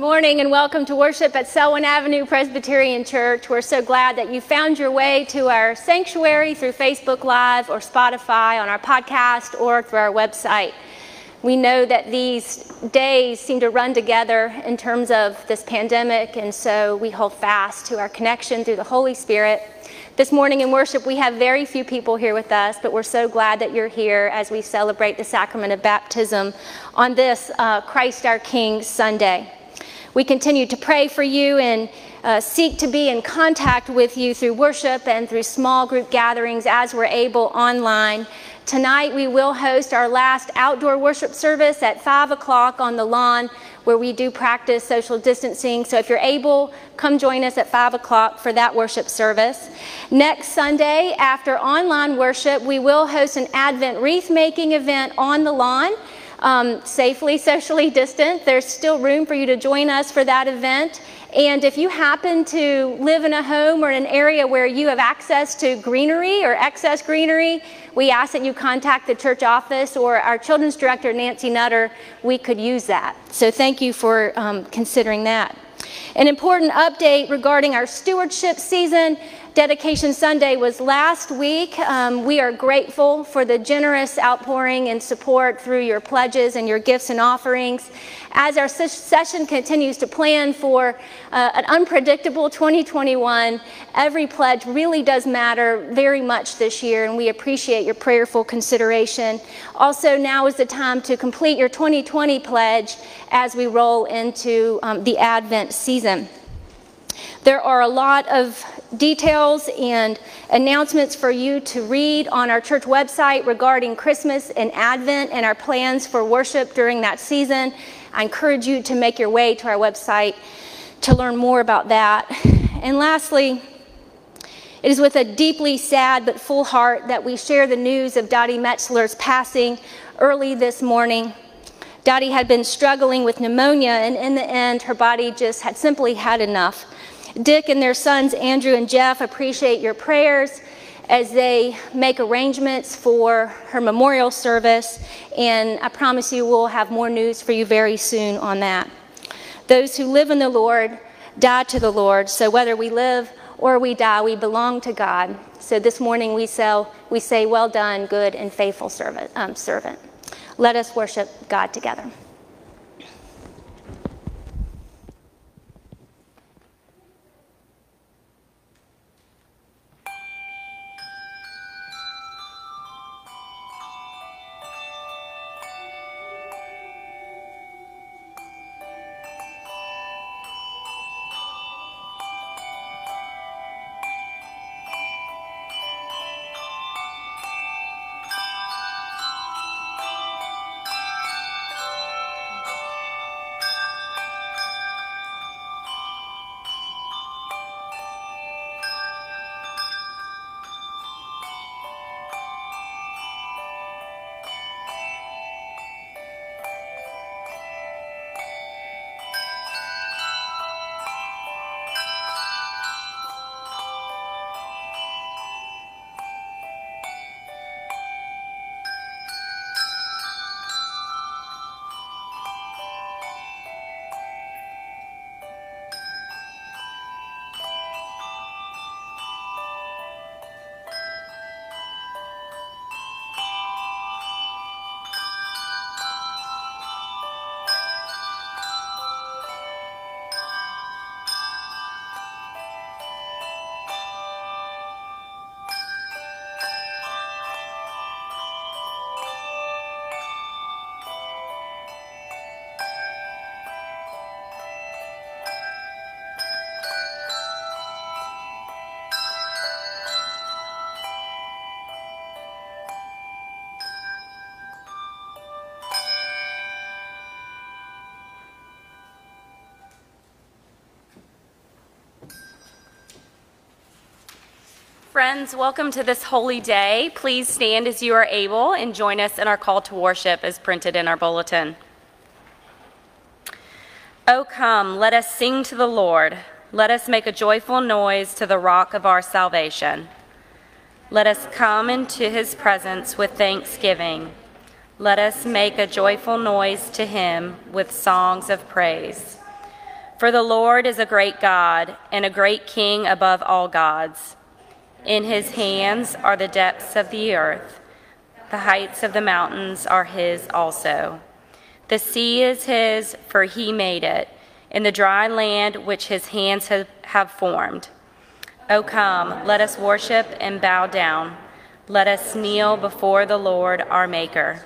morning and welcome to worship at Selwyn Avenue Presbyterian Church. We're so glad that you found your way to our sanctuary through Facebook Live or Spotify on our podcast or through our website. We know that these days seem to run together in terms of this pandemic, and so we hold fast to our connection through the Holy Spirit. This morning in worship, we have very few people here with us, but we're so glad that you're here as we celebrate the sacrament of baptism on this uh, Christ our King Sunday. We continue to pray for you and uh, seek to be in contact with you through worship and through small group gatherings as we're able online. Tonight, we will host our last outdoor worship service at 5 o'clock on the lawn where we do practice social distancing. So if you're able, come join us at 5 o'clock for that worship service. Next Sunday, after online worship, we will host an Advent wreath making event on the lawn um, safely socially distant. There's still room for you to join us for that event. And if you happen to live in a home or an area where you have access to greenery or excess greenery, we ask that you contact the church office or our children's director, Nancy Nutter. We could use that. So thank you for um, considering that. An important update regarding our stewardship season. Dedication Sunday was last week. Um, we are grateful for the generous outpouring and support through your pledges and your gifts and offerings. As our session continues to plan for uh, an unpredictable 2021, every pledge really does matter very much this year, and we appreciate your prayerful consideration. Also, now is the time to complete your 2020 pledge as we roll into um, the Advent season. There are a lot of details and announcements for you to read on our church website regarding Christmas and Advent and our plans for worship during that season. I encourage you to make your way to our website to learn more about that. And lastly, it is with a deeply sad but full heart that we share the news of Dottie Metzler's passing early this morning. Dottie had been struggling with pneumonia, and in the end, her body just had simply had enough. Dick and their sons, Andrew and Jeff, appreciate your prayers as they make arrangements for her memorial service, and I promise you we'll have more news for you very soon on that. Those who live in the Lord die to the Lord, so whether we live or we die, we belong to God. So this morning we, sell, we say, Well done, good and faithful servant. Um, servant. Let us worship God together. Friends, welcome to this holy day. Please stand as you are able and join us in our call to worship as printed in our bulletin. Oh, come, let us sing to the Lord. Let us make a joyful noise to the rock of our salvation. Let us come into his presence with thanksgiving. Let us make a joyful noise to him with songs of praise. For the Lord is a great God and a great King above all gods. In his hands are the depths of the earth, the heights of the mountains are his also. The sea is his, for he made it, and the dry land which his hands have formed. O come, let us worship and bow down. Let us kneel before the Lord our Maker.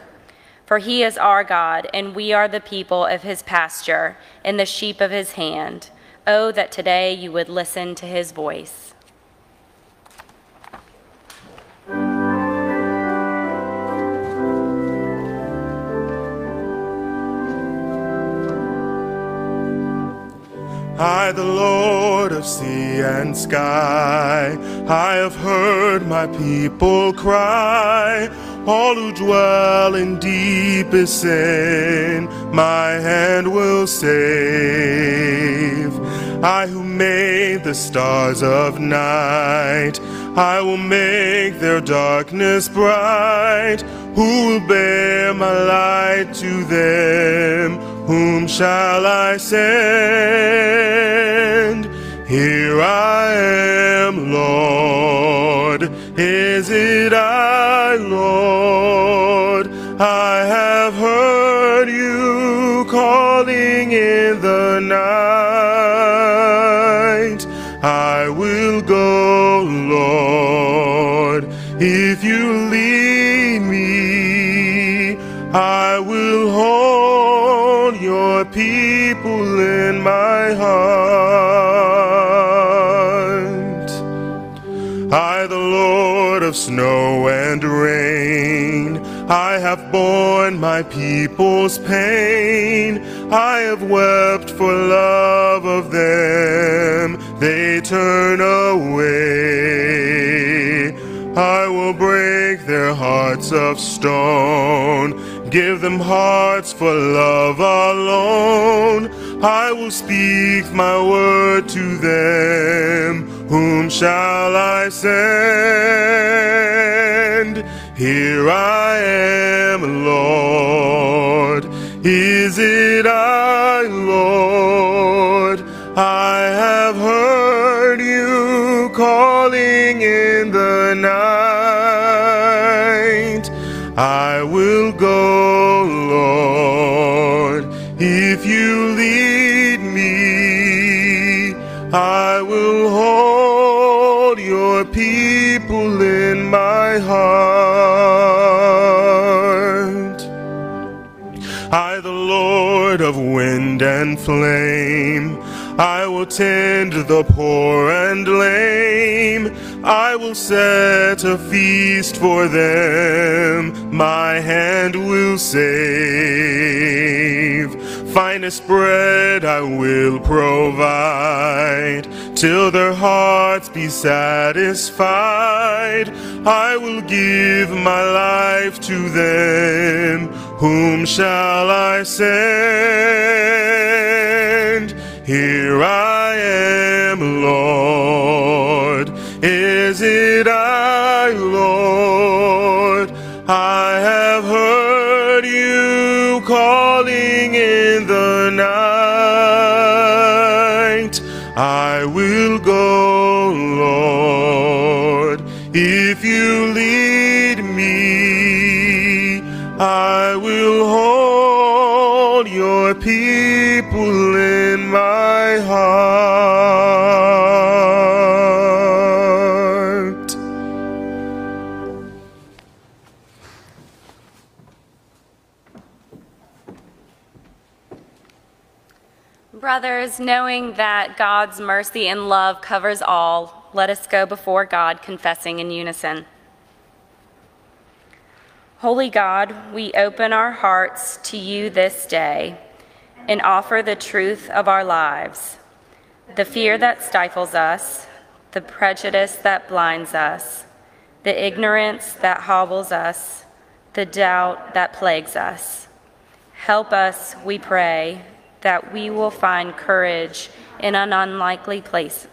For he is our God, and we are the people of his pasture and the sheep of his hand. Oh, that today you would listen to his voice. I, the Lord of sea and sky, I have heard my people cry all who dwell in deepest sin, my hand will save. I who made the stars of night, I will make their darkness bright. Who will bear my light to them? Whom shall I send? Here I am, Lord. Is it I, Lord? I have heard you calling in the night. In my heart. I, the Lord of snow and rain, I have borne my people's pain. I have wept for love of them. They turn away. I will break their hearts of stone, give them hearts for love alone. I will speak my word to them. Whom shall I send? Here I am, Lord. Is it I, Lord? I have heard you calling in the night. I will go, I will hold your people in my heart. I, the Lord of wind and flame, I will tend the poor and lame. I will set a feast for them. My hand will save. Finest bread I will provide till their hearts be satisfied. I will give my life to them. Whom shall I send? Here I am, Lord. Is it I, Lord? I will go, Lord, if you lead me. I will hold Brothers, knowing that God's mercy and love covers all, let us go before God confessing in unison. Holy God, we open our hearts to you this day and offer the truth of our lives, the fear that stifles us, the prejudice that blinds us, the ignorance that hobbles us, the doubt that plagues us. Help us, we pray, that we will find courage in an unlikely place,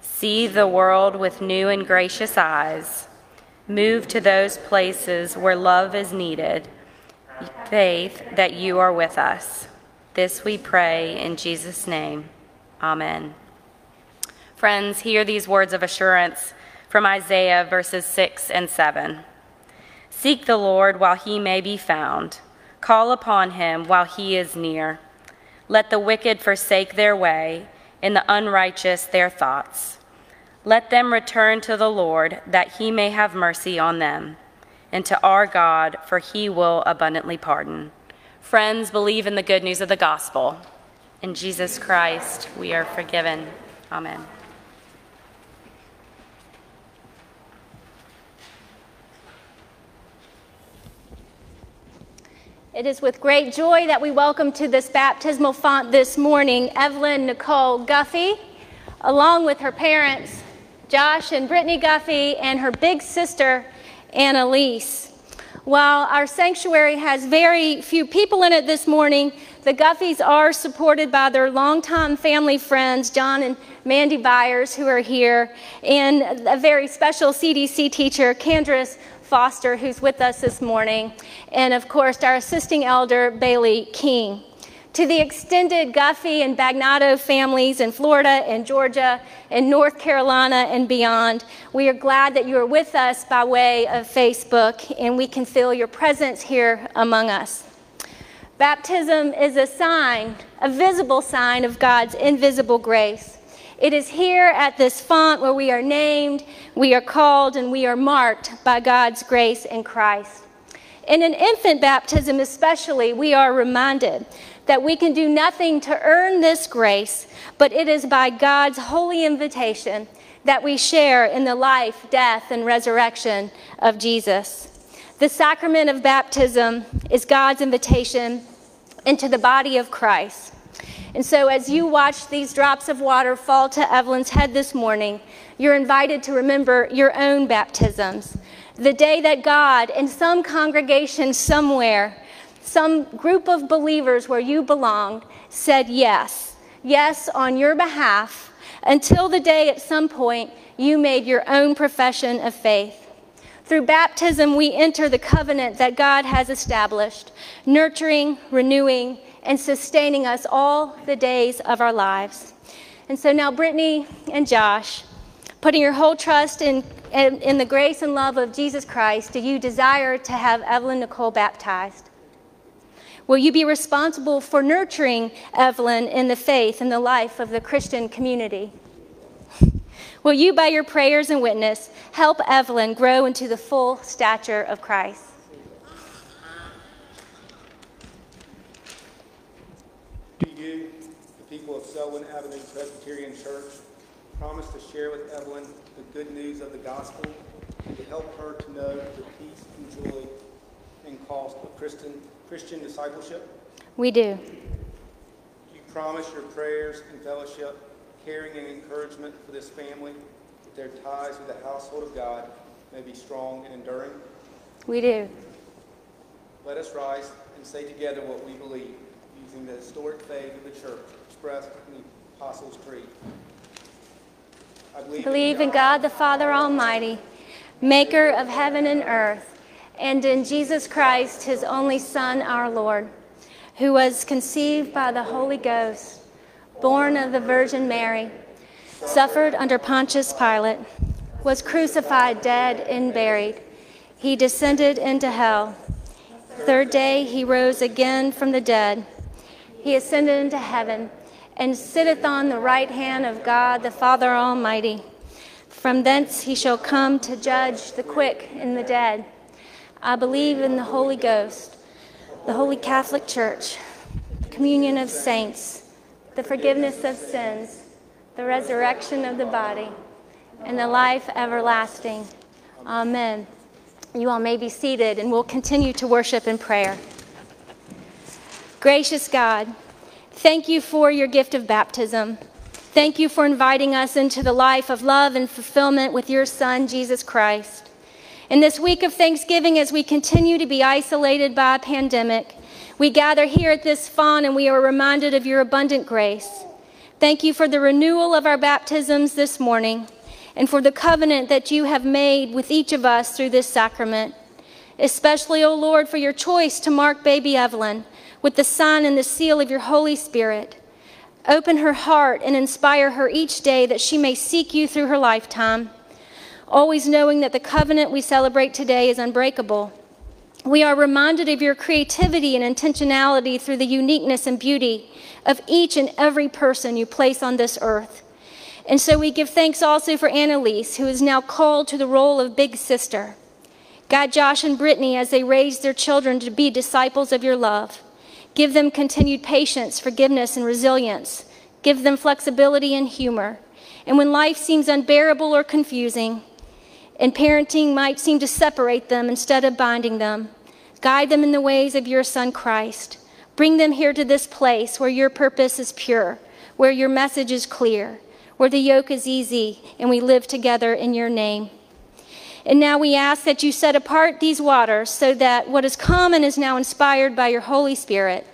see the world with new and gracious eyes, move to those places where love is needed, faith that you are with us. This we pray in Jesus' name. Amen. Friends, hear these words of assurance from Isaiah verses 6 and 7. Seek the Lord while he may be found, call upon him while he is near. Let the wicked forsake their way, and the unrighteous their thoughts. Let them return to the Lord, that he may have mercy on them, and to our God, for he will abundantly pardon. Friends, believe in the good news of the gospel. In Jesus Christ, we are forgiven. Amen. It is with great joy that we welcome to this baptismal font this morning Evelyn Nicole Guffey, along with her parents, Josh and Brittany Guffey, and her big sister, Annalise. While our sanctuary has very few people in it this morning, the Guffeys are supported by their longtime family friends, John and Mandy Byers, who are here, and a very special CDC teacher, Candace Foster, who's with us this morning, and of course, our assisting elder, Bailey King. To the extended Guffey and Bagnado families in Florida and Georgia and North Carolina and beyond, we are glad that you are with us by way of Facebook and we can feel your presence here among us. Baptism is a sign, a visible sign of God's invisible grace. It is here at this font where we are named, we are called, and we are marked by God's grace in Christ. In an infant baptism, especially, we are reminded that we can do nothing to earn this grace, but it is by God's holy invitation that we share in the life, death, and resurrection of Jesus. The sacrament of baptism is God's invitation into the body of Christ. And so, as you watch these drops of water fall to Evelyn's head this morning, you're invited to remember your own baptisms. The day that God, in some congregation somewhere, some group of believers where you belonged, said yes, yes on your behalf, until the day at some point you made your own profession of faith. Through baptism, we enter the covenant that God has established, nurturing, renewing, and sustaining us all the days of our lives. And so now, Brittany and Josh, putting your whole trust in, in, in, the grace and love of Jesus Christ, do you desire to have Evelyn Nicole baptized? Will you be responsible for nurturing Evelyn in the faith and the life of the Christian community? Will you, by your prayers and witness, help Evelyn grow into the full stature of Christ? people of Selwyn Avenue Presbyterian Church promise to share with Evelyn the good news of the gospel and to help her to know the peace and joy and cost of Christian, Christian discipleship? We do. Do you promise your prayers and fellowship, caring and encouragement for this family, that their ties with the household of God may be strong and enduring? We do. Let us rise and say together what we believe, using the historic faith of the church expressed in the Apostles' Creed. I believe, believe in God the Father Almighty, maker of heaven and earth, and in Jesus Christ, his only Son, our Lord, who was conceived by the Holy Ghost, born of the Virgin Mary, suffered under Pontius Pilate, was crucified, dead, and buried. He descended into hell. Third day he rose again from the dead. He ascended into heaven and sitteth on the right hand of God the Father Almighty. From thence he shall come to judge the quick and the dead. I believe in the Holy Ghost, the Holy Catholic Church, communion of saints, the forgiveness of sins, the resurrection of the body, and the life everlasting. Amen. You all may be seated, and we'll continue to worship in prayer. Gracious God, Thank you for your gift of baptism. Thank you for inviting us into the life of love and fulfillment with your Son, Jesus Christ. In this week of Thanksgiving, as we continue to be isolated by a pandemic, we gather here at this font and we are reminded of your abundant grace. Thank you for the renewal of our baptisms this morning and for the covenant that you have made with each of us through this sacrament. Especially, O oh Lord, for your choice to mark baby Evelyn with the sign and the seal of your Holy Spirit. Open her heart and inspire her each day that she may seek you through her lifetime, always knowing that the covenant we celebrate today is unbreakable. We are reminded of your creativity and intentionality through the uniqueness and beauty of each and every person you place on this earth. And so we give thanks also for Annalise, who is now called to the role of big sister. Guide Josh and Brittany as they raise their children to be disciples of your love. Give them continued patience, forgiveness, and resilience. Give them flexibility and humor. And when life seems unbearable or confusing, and parenting might seem to separate them instead of binding them, guide them in the ways of your Son Christ. Bring them here to this place where your purpose is pure, where your message is clear, where the yoke is easy, and we live together in your name. And now we ask that you set apart these waters so that what is common is now inspired by your Holy Spirit.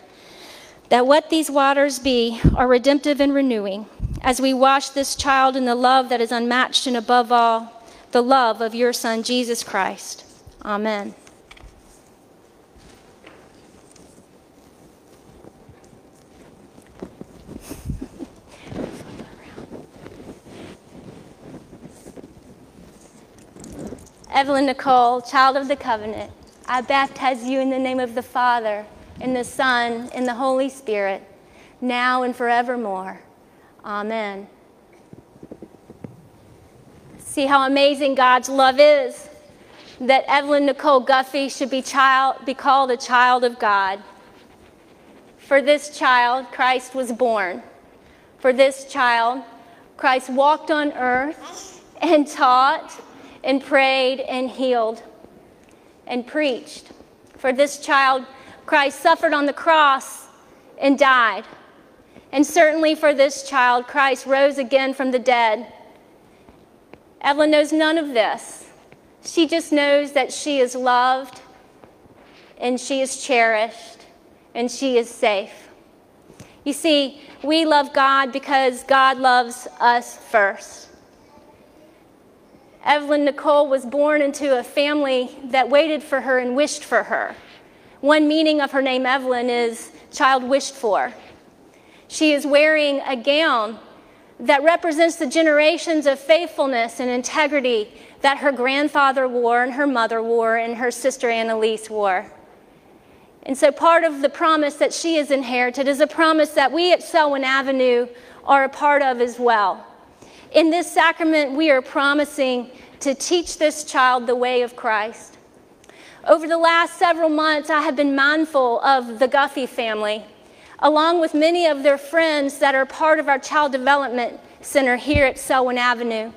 That what these waters be are redemptive and renewing as we wash this child in the love that is unmatched and above all, the love of your Son, Jesus Christ. Amen. Evelyn Nicole, child of the covenant, I baptize you in the name of the Father, and the Son, and the Holy Spirit, now and forevermore. Amen. See how amazing God's love is? That Evelyn Nicole Guffey should be, child, be called a child of God. For this child, Christ was born. For this child, Christ walked on earth and taught and prayed and healed and preached. For this child, Christ suffered on the cross and died. And certainly for this child, Christ rose again from the dead. Evelyn knows none of this. She just knows that she is loved and she is cherished and she is safe. You see, we love God because God loves us first. Evelyn Nicole was born into a family that waited for her and wished for her. One meaning of her name, Evelyn, is child wished for. She is wearing a gown that represents the generations of faithfulness and integrity that her grandfather wore and her mother wore and her sister Annalise wore. And so, part of the promise that she has inherited is a promise that we at Selwyn Avenue are a part of as well. In this sacrament, we are promising to teach this child the way of Christ. Over the last several months, I have been mindful of the Guffey family, along with many of their friends that are part of our Child Development Center here at Selwyn Avenue.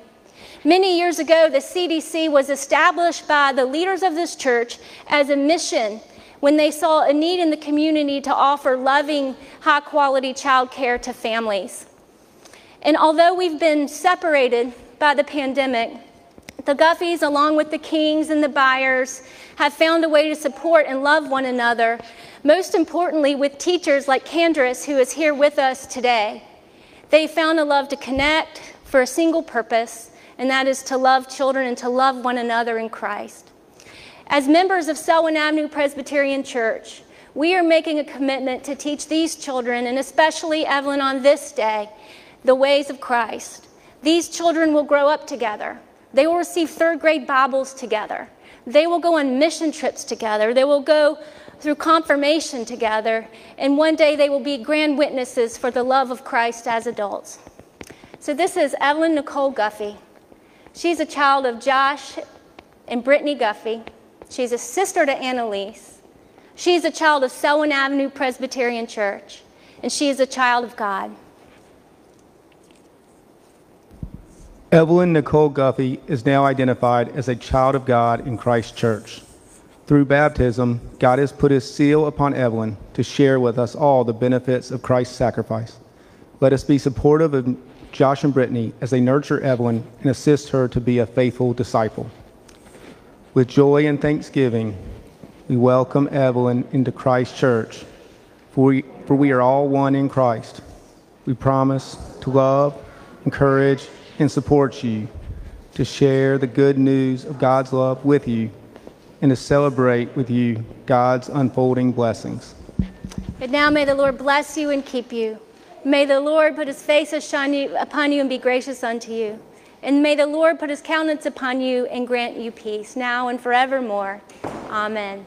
Many years ago, the CDC was established by the leaders of this church as a mission when they saw a need in the community to offer loving, high quality child care to families. And although we've been separated by the pandemic, the Guffeys, along with the Kings and the Byers, have found a way to support and love one another, most importantly, with teachers like Candace, who is here with us today. They found a love to connect for a single purpose, and that is to love children and to love one another in Christ. As members of Selwyn Avenue Presbyterian Church, we are making a commitment to teach these children, and especially Evelyn on this day, the ways of Christ. These children will grow up together. They will receive third grade Bibles together. They will go on mission trips together. They will go through confirmation together. And one day they will be grand witnesses for the love of Christ as adults. So this is Evelyn Nicole Guffey. She's a child of Josh and Brittany Guffey. She's a sister to Annalise. She's a child of Selwyn Avenue Presbyterian Church. And she is a child of God. Evelyn Nicole Guffey is now identified as a child of God in Christ Church. Through baptism, God has put his seal upon Evelyn to share with us all the benefits of Christ's sacrifice. Let us be supportive of Josh and Brittany as they nurture Evelyn and assist her to be a faithful disciple. With joy and thanksgiving, we welcome Evelyn into Christ Church, for we, for we are all one in Christ. We promise to love, encourage, and support you, to share the good news of God's love with you, and to celebrate with you God's unfolding blessings. And now may the Lord bless you and keep you. May the Lord put his face upon you and be gracious unto you. And may the Lord put his countenance upon you and grant you peace, now and forevermore. Amen.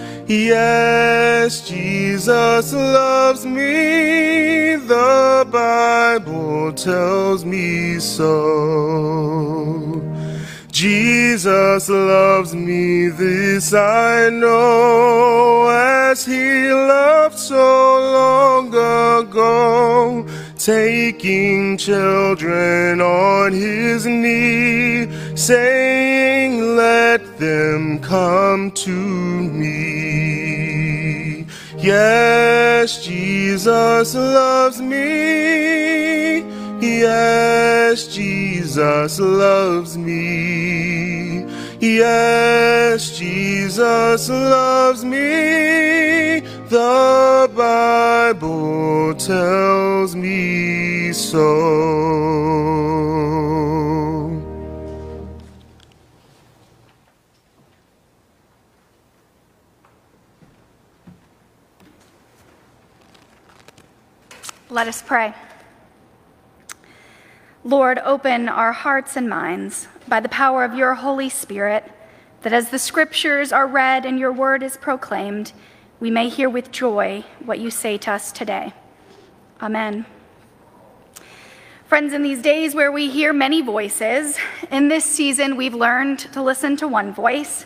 Yes, Jesus loves me. The Bible tells me so. Jesus loves me, this I know, as he loved so long ago, taking children on his knee, saying, Let them come to me. Yes, Jesus loves me. Yes, Jesus loves me. Yes, Jesus loves me. The Bible tells me so. Let us pray. Lord, open our hearts and minds by the power of your Holy Spirit, that as the scriptures are read and your word is proclaimed, we may hear with joy what you say to us today. Amen. Friends, in these days where we hear many voices, in this season we've learned to listen to one voice,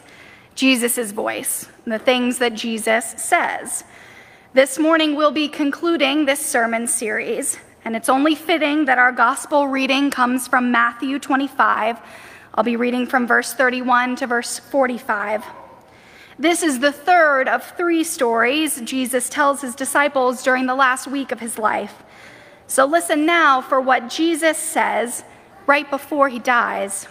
Jesus' voice, the things that Jesus says. This morning we'll be concluding this sermon series, and it's only fitting that our gospel reading comes from Matthew 25. I'll be reading from verse 31 to verse 45. This is the third of three stories Jesus tells his disciples during the last week of his life. So listen now for what Jesus says right before he dies.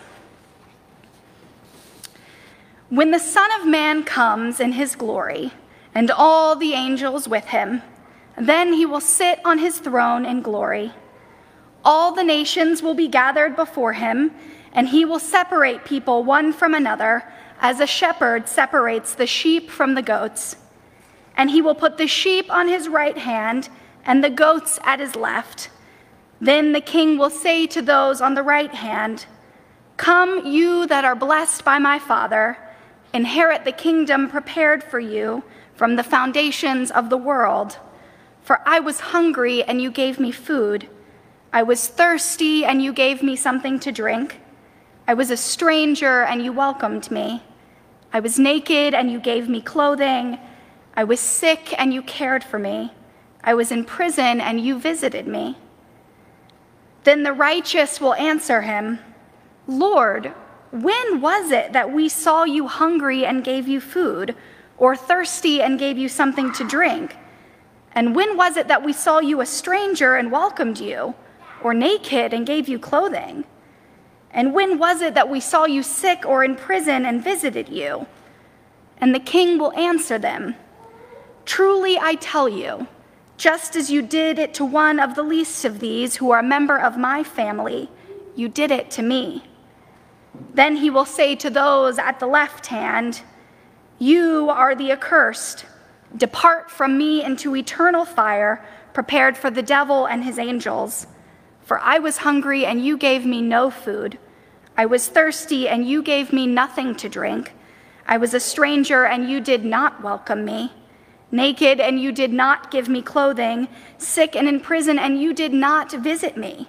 When the Son of Man comes in his glory, and all the angels with him, then he will sit on his throne in glory. All the nations will be gathered before him, and he will separate people one from another, as a shepherd separates the sheep from the goats. And he will put the sheep on his right hand and the goats at his left. Then the king will say to those on the right hand, Come, you that are blessed by my Father, inherit the kingdom prepared for you from the foundations of the world. For I was hungry, and you gave me food. I was thirsty, and you gave me something to drink. I was a stranger, and you welcomed me. I was naked, and you gave me clothing. I was sick, and you cared for me. I was in prison, and you visited me. Then the righteous will answer him Lord, when was it that we saw you hungry and gave you food, or thirsty and gave you something to drink? And when was it that we saw you a stranger and welcomed you, or naked and gave you clothing? And when was it that we saw you sick or in prison and visited you? And the king will answer them Truly I tell you, just as you did it to one of the least of these who are a member of my family, you did it to me. Then he will say to those at the left hand, You are the accursed. Depart from me into eternal fire, prepared for the devil and his angels. For I was hungry, and you gave me no food. I was thirsty, and you gave me nothing to drink. I was a stranger, and you did not welcome me. Naked, and you did not give me clothing. Sick and in prison, and you did not visit me.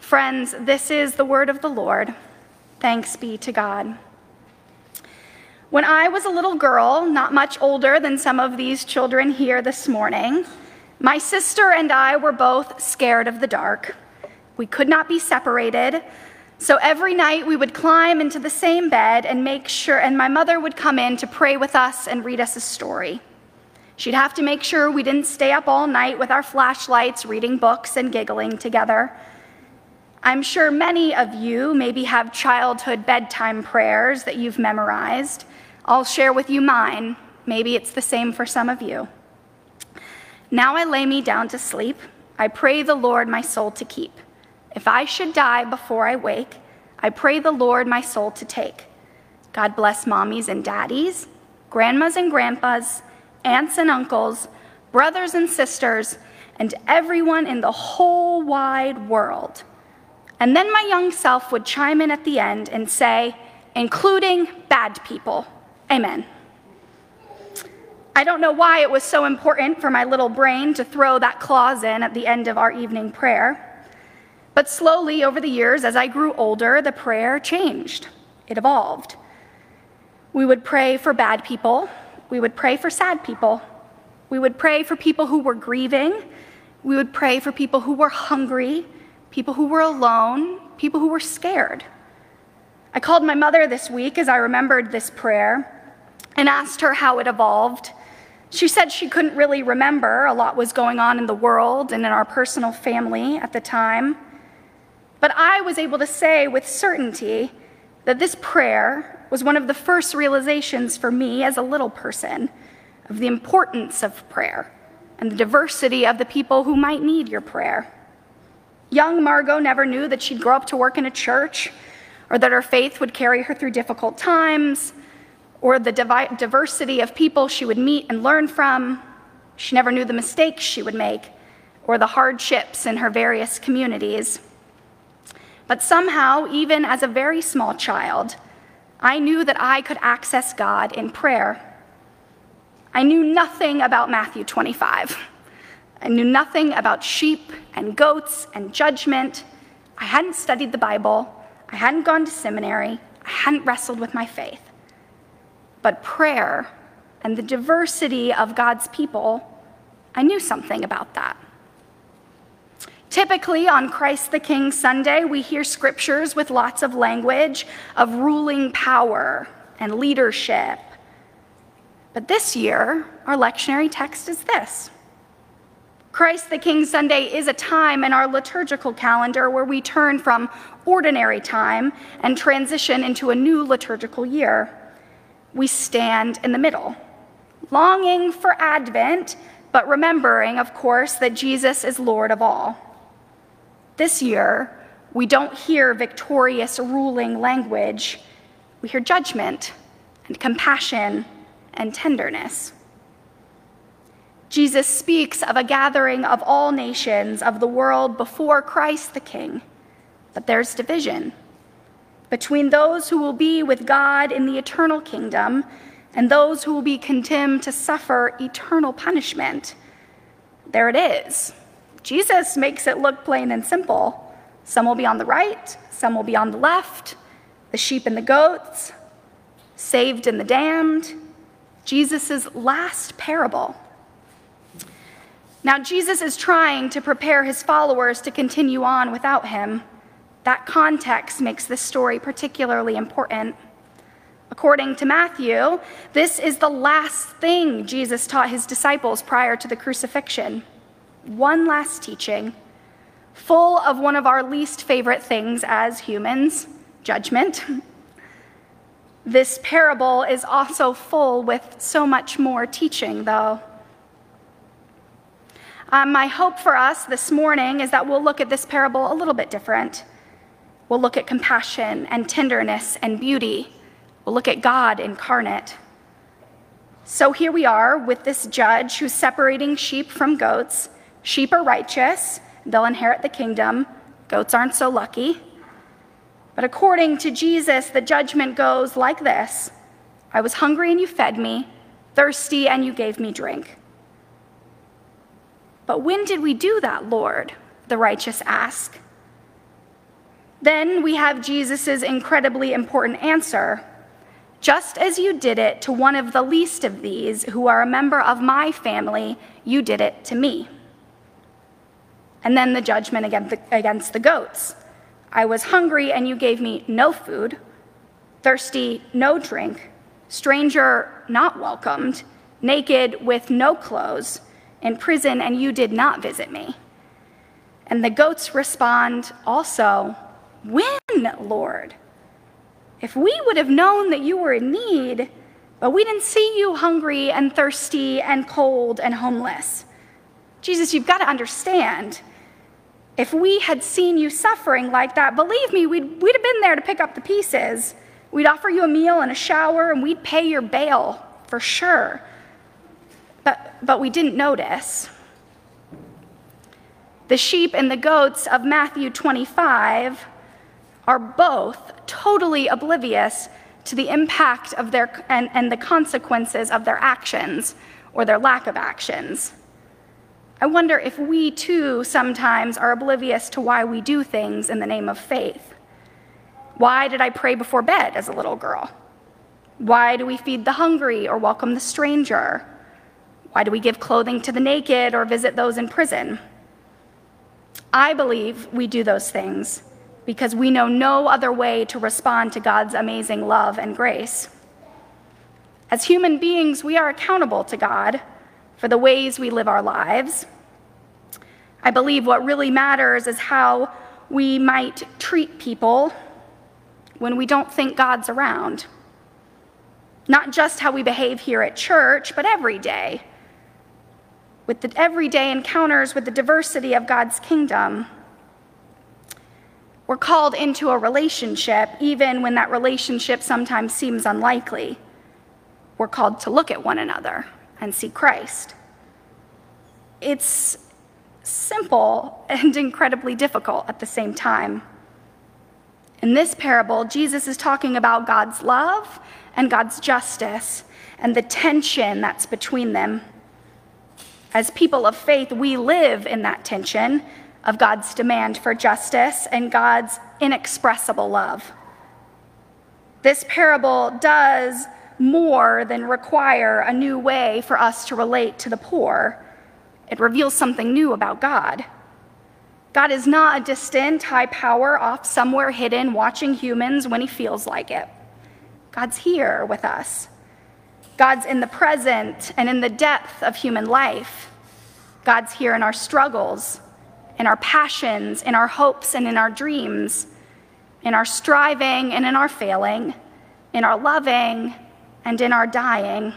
Friends, this is the word of the Lord. Thanks be to God. When I was a little girl, not much older than some of these children here this morning, my sister and I were both scared of the dark. We could not be separated, so every night we would climb into the same bed and make sure, and my mother would come in to pray with us and read us a story. She'd have to make sure we didn't stay up all night with our flashlights reading books and giggling together. I'm sure many of you maybe have childhood bedtime prayers that you've memorized. I'll share with you mine. Maybe it's the same for some of you. Now I lay me down to sleep. I pray the Lord my soul to keep. If I should die before I wake, I pray the Lord my soul to take. God bless mommies and daddies, grandmas and grandpas, aunts and uncles, brothers and sisters, and everyone in the whole wide world. And then my young self would chime in at the end and say, including bad people. Amen. I don't know why it was so important for my little brain to throw that clause in at the end of our evening prayer. But slowly over the years, as I grew older, the prayer changed. It evolved. We would pray for bad people. We would pray for sad people. We would pray for people who were grieving. We would pray for people who were hungry, people who were alone, people who were scared. I called my mother this week as I remembered this prayer and asked her how it evolved. She said she couldn't really remember. A lot was going on in the world and in our personal family at the time. But I was able to say with certainty that this prayer was one of the first realizations for me as a little person of the importance of prayer and the diversity of the people who might need your prayer. Young Margot never knew that she'd grow up to work in a church or that her faith would carry her through difficult times or the diversity of people she would meet and learn from. She never knew the mistakes she would make or the hardships in her various communities. But somehow, even as a very small child, I knew that I could access God in prayer. I knew nothing about Matthew 25. I knew nothing about sheep and goats and judgment. I hadn't studied the Bible. I hadn't gone to seminary. I hadn't wrestled with my faith. But prayer and the diversity of God's people, I knew something about that. Typically, on Christ the King Sunday, we hear scriptures with lots of language of ruling power and leadership. But this year, our lectionary text is this Christ the King Sunday is a time in our liturgical calendar where we turn from ordinary time and transition into a new liturgical year. We stand in the middle, longing for Advent, but remembering, of course, that Jesus is Lord of all. This year, we don't hear victorious ruling language, we hear judgment and compassion and tenderness. Jesus speaks of a gathering of all nations of the world before Christ the King, but there's division between those who will be with God in the eternal kingdom and those who will be condemned to suffer eternal punishment. There it is. Jesus makes it look plain and simple. Some will be on the right, some will be on the left, the sheep and the goats, saved and the damned. Jesus' last parable. Now, Jesus is trying to prepare his followers to continue on without him. That context makes this story particularly important. According to Matthew, this is the last thing Jesus taught his disciples prior to the crucifixion one last teaching, full of one of our least favorite things as humans judgment. This parable is also full with so much more teaching, though. Um, my hope for us this morning is that we'll look at this parable a little bit different. We'll look at compassion and tenderness and beauty. We'll look at God incarnate. So here we are with this judge who's separating sheep from goats Sheep are righteous, they'll inherit the kingdom. Goats aren't so lucky. But according to Jesus, the judgment goes like this I was hungry and you fed me, thirsty and you gave me drink. But when did we do that, Lord? The righteous ask. Then we have Jesus' incredibly important answer Just as you did it to one of the least of these who are a member of my family, you did it to me. And then the judgment against the goats. I was hungry and you gave me no food, thirsty, no drink, stranger, not welcomed, naked, with no clothes, in prison, and you did not visit me. And the goats respond also, When, Lord? If we would have known that you were in need, but we didn't see you hungry and thirsty and cold and homeless. Jesus, you've got to understand. If we had seen you suffering like that, believe me, we'd, we'd have been there to pick up the pieces. We'd offer you a meal and a shower, and we'd pay your bail for sure. But, but we didn't notice. The sheep and the goats of Matthew 25 are both totally oblivious to the impact of their and, and the consequences of their actions or their lack of actions. I wonder if we too sometimes are oblivious to why we do things in the name of faith. Why did I pray before bed as a little girl? Why do we feed the hungry or welcome the stranger? Why do we give clothing to the naked or visit those in prison? I believe we do those things because we know no other way to respond to God's amazing love and grace. As human beings, we are accountable to God for the ways we live our lives. I believe what really matters is how we might treat people when we don't think God's around. Not just how we behave here at church, but every day with the everyday encounters with the diversity of God's kingdom. We're called into a relationship, even when that relationship sometimes seems unlikely. We're called to look at one another and see Christ. It's simple and incredibly difficult at the same time. In this parable, Jesus is talking about God's love and God's justice and the tension that's between them. As people of faith, we live in that tension of God's demand for justice and God's inexpressible love. This parable does more than require a new way for us to relate to the poor. It reveals something new about God. God is not a distant, high power off somewhere hidden watching humans when he feels like it. God's here with us. God's in the present and in the depth of human life. God's here in our struggles, in our passions, in our hopes, and in our dreams, in our striving and in our failing, in our loving and in our dying.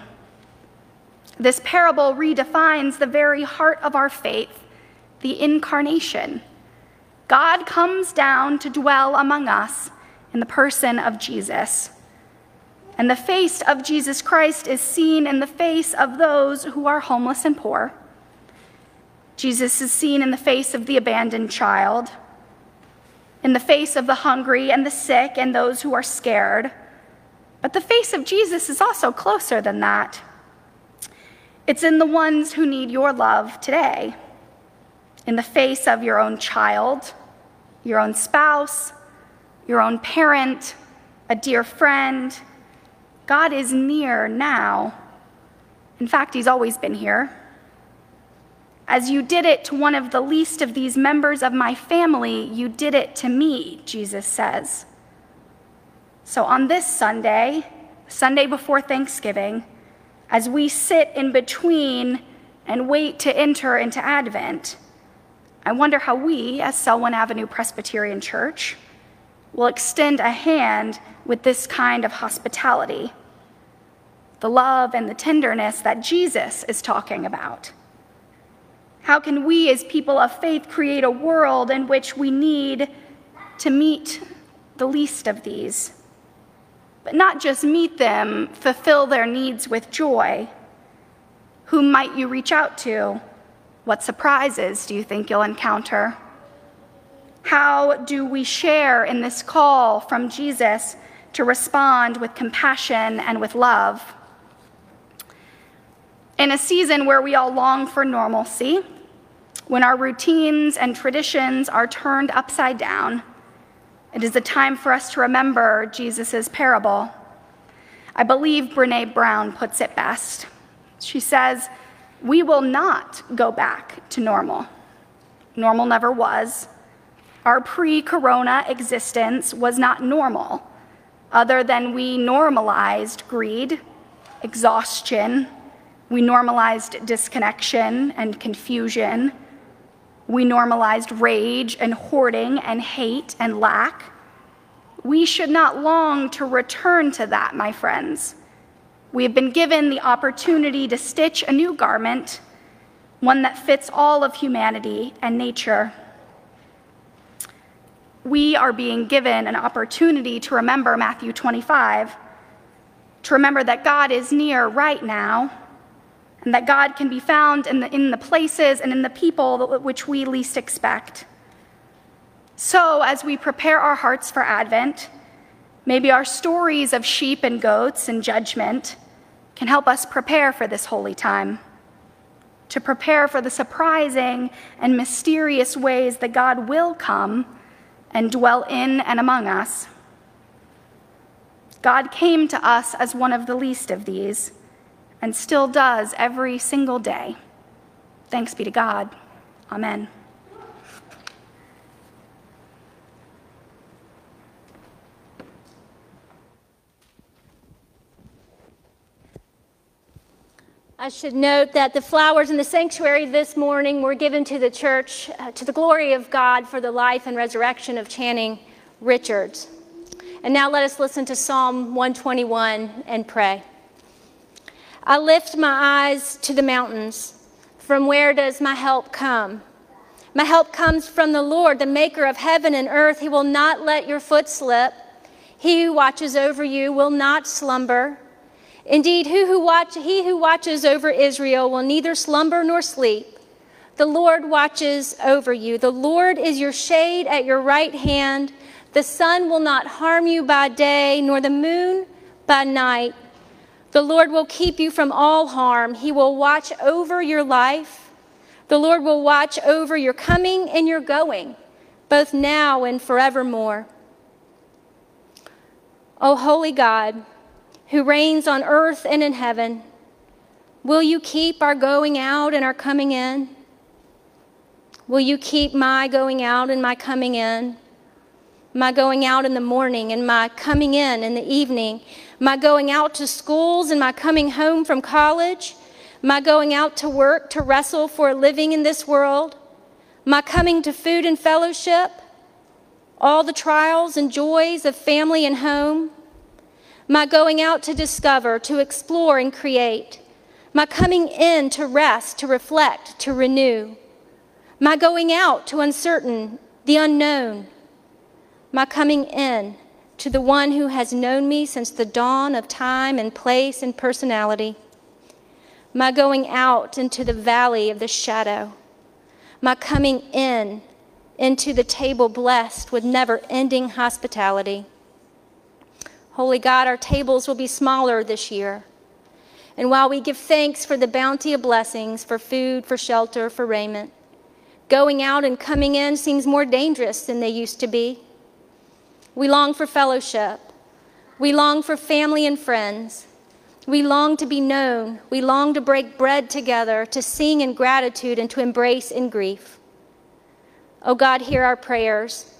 This parable redefines the very heart of our faith, the incarnation. God comes down to dwell among us in the person of Jesus. And the face of Jesus Christ is seen in the face of those who are homeless and poor. Jesus is seen in the face of the abandoned child, in the face of the hungry and the sick and those who are scared. But the face of Jesus is also closer than that. It's in the ones who need your love today, in the face of your own child, your own spouse, your own parent, a dear friend, God is near now. In fact, He's always been here. As you did it to one of the least of these members of my family, you did it to me, Jesus says. So on this Sunday, Sunday before Thanksgiving, as we sit in between and wait to enter into Advent, I wonder how we, as Selwyn Avenue Presbyterian Church, will extend a hand with this kind of hospitality the love and the tenderness that Jesus is talking about. How can we, as people of faith, create a world in which we need to meet the least of these? But not just meet them, fulfill their needs with joy. Whom might you reach out to? What surprises do you think you'll encounter? How do we share in this call from Jesus to respond with compassion and with love? In a season where we all long for normalcy, when our routines and traditions are turned upside down, it is a time for us to remember Jesus' parable. I believe Brene Brown puts it best. She says, We will not go back to normal. Normal never was. Our pre corona existence was not normal, other than we normalized greed, exhaustion, we normalized disconnection and confusion. We normalized rage and hoarding and hate and lack. We should not long to return to that, my friends. We have been given the opportunity to stitch a new garment, one that fits all of humanity and nature. We are being given an opportunity to remember Matthew 25, to remember that God is near right now and that God can be found in the, in the places and in the people which we least expect. So, as we prepare our hearts for Advent, maybe our stories of sheep and goats and judgment can help us prepare for this holy time, to prepare for the surprising and mysterious ways that God will come and dwell in and among us. God came to us as one of the least of these and still does every single day. Thanks be to God. Amen. I should note that the flowers in the sanctuary this morning were given to the church uh, to the glory of God for the life and resurrection of Channing Richards. And now let us listen to Psalm 121 and pray. I lift my eyes to the mountains. From where does my help come? My help comes from the Lord, the maker of heaven and earth. He will not let your foot slip. He who watches over you will not slumber. Indeed, who who watch, he who watches over Israel will neither slumber nor sleep. The Lord watches over you. The Lord is your shade at your right hand. The sun will not harm you by day, nor the moon by night. The Lord will keep you from all harm. He will watch over your life. The Lord will watch over your coming and your going, both now and forevermore. O holy God, who reigns on earth and in heaven, will you keep our going out and our coming in? Will you keep my going out and my coming in? My going out in the morning and my coming in in the evening? My going out to schools and my coming home from college, my going out to work to wrestle for a living in this world, my coming to food and fellowship, all the trials and joys of family and home, my going out to discover, to explore and create, my coming in to rest, to reflect, to renew, my going out to uncertain, the unknown, my coming in to the one who has known me since the dawn of time and place and personality, my going out into the valley of the shadow, my coming in into the table blessed with never ending hospitality. Holy God, our tables will be smaller this year. And while we give thanks for the bounty of blessings, for food, for shelter, for raiment, going out and coming in seems more dangerous than they used to be. We long for fellowship. We long for family and friends. We long to be known. We long to break bread together, to sing in gratitude, and to embrace in grief. Oh God, hear our prayers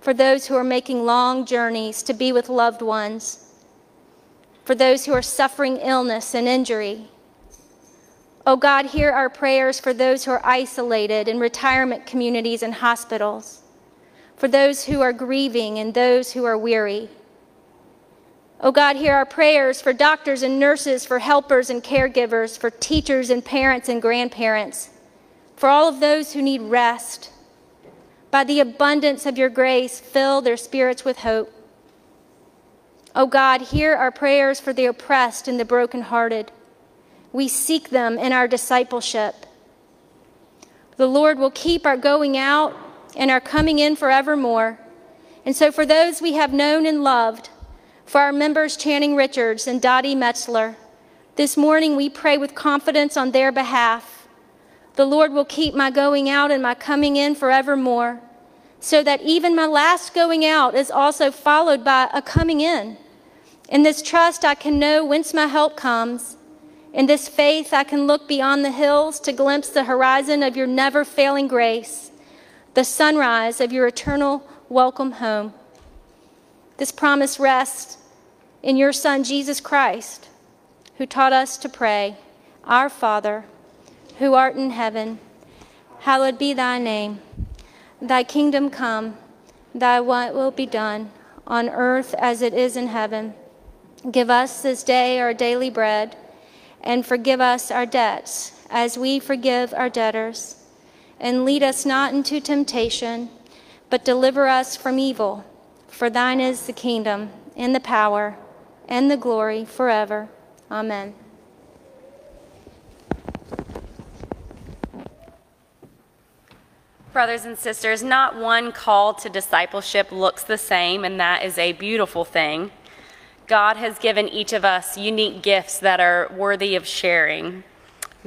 for those who are making long journeys to be with loved ones, for those who are suffering illness and injury. Oh God, hear our prayers for those who are isolated in retirement communities and hospitals for those who are grieving and those who are weary. Oh God, hear our prayers for doctors and nurses, for helpers and caregivers, for teachers and parents and grandparents, for all of those who need rest. By the abundance of your grace, fill their spirits with hope. Oh God, hear our prayers for the oppressed and the brokenhearted. We seek them in our discipleship. The Lord will keep our going out and our coming in forevermore. And so, for those we have known and loved, for our members Channing Richards and Dottie Metzler, this morning we pray with confidence on their behalf. The Lord will keep my going out and my coming in forevermore, so that even my last going out is also followed by a coming in. In this trust, I can know whence my help comes. In this faith, I can look beyond the hills to glimpse the horizon of your never failing grace, the sunrise of your eternal welcome home. This promise rests in your Son, Jesus Christ, who taught us to pray, Our Father, who art in heaven, hallowed be thy name. Thy kingdom come, thy will be done, on earth as it is in heaven. Give us this day our daily bread, and forgive us our debts, as we forgive our debtors. And lead us not into temptation but deliver us from evil. For thine is the kingdom, and the power, and the glory forever. Amen. Brothers and sisters, not one call to discipleship looks the same, and that is a beautiful thing. God has given each of us unique gifts that are worthy of sharing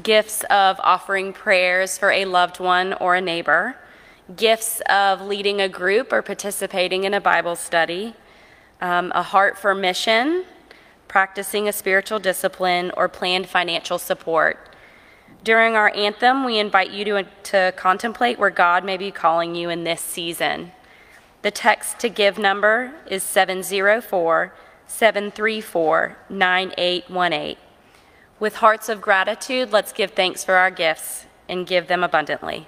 gifts of offering prayers for a loved one or a neighbor gifts of leading a group or participating in a Bible study, um, a heart for mission, practicing a spiritual discipline, or planned financial support. During our anthem, we invite you to, to contemplate where God may be calling you in this season. The text to give number is 704 734 9818. With hearts of gratitude, let's give thanks for our gifts and give them abundantly.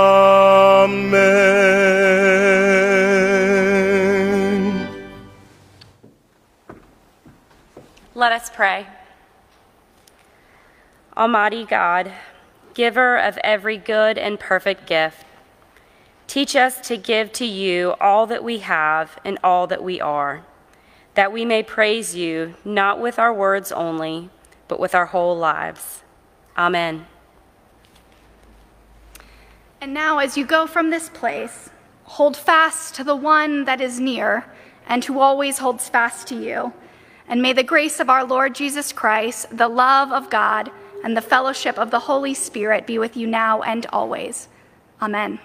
pray. Almighty God, giver of every good and perfect gift, teach us to give to you all that we have and all that we are, that we may praise you not with our words only, but with our whole lives. Amen. And now, as you go from this place, hold fast to the one that is near and who always holds fast to you. And may the grace of our Lord Jesus Christ, the love of God, and the fellowship of the Holy Spirit be with you now and always. Amen.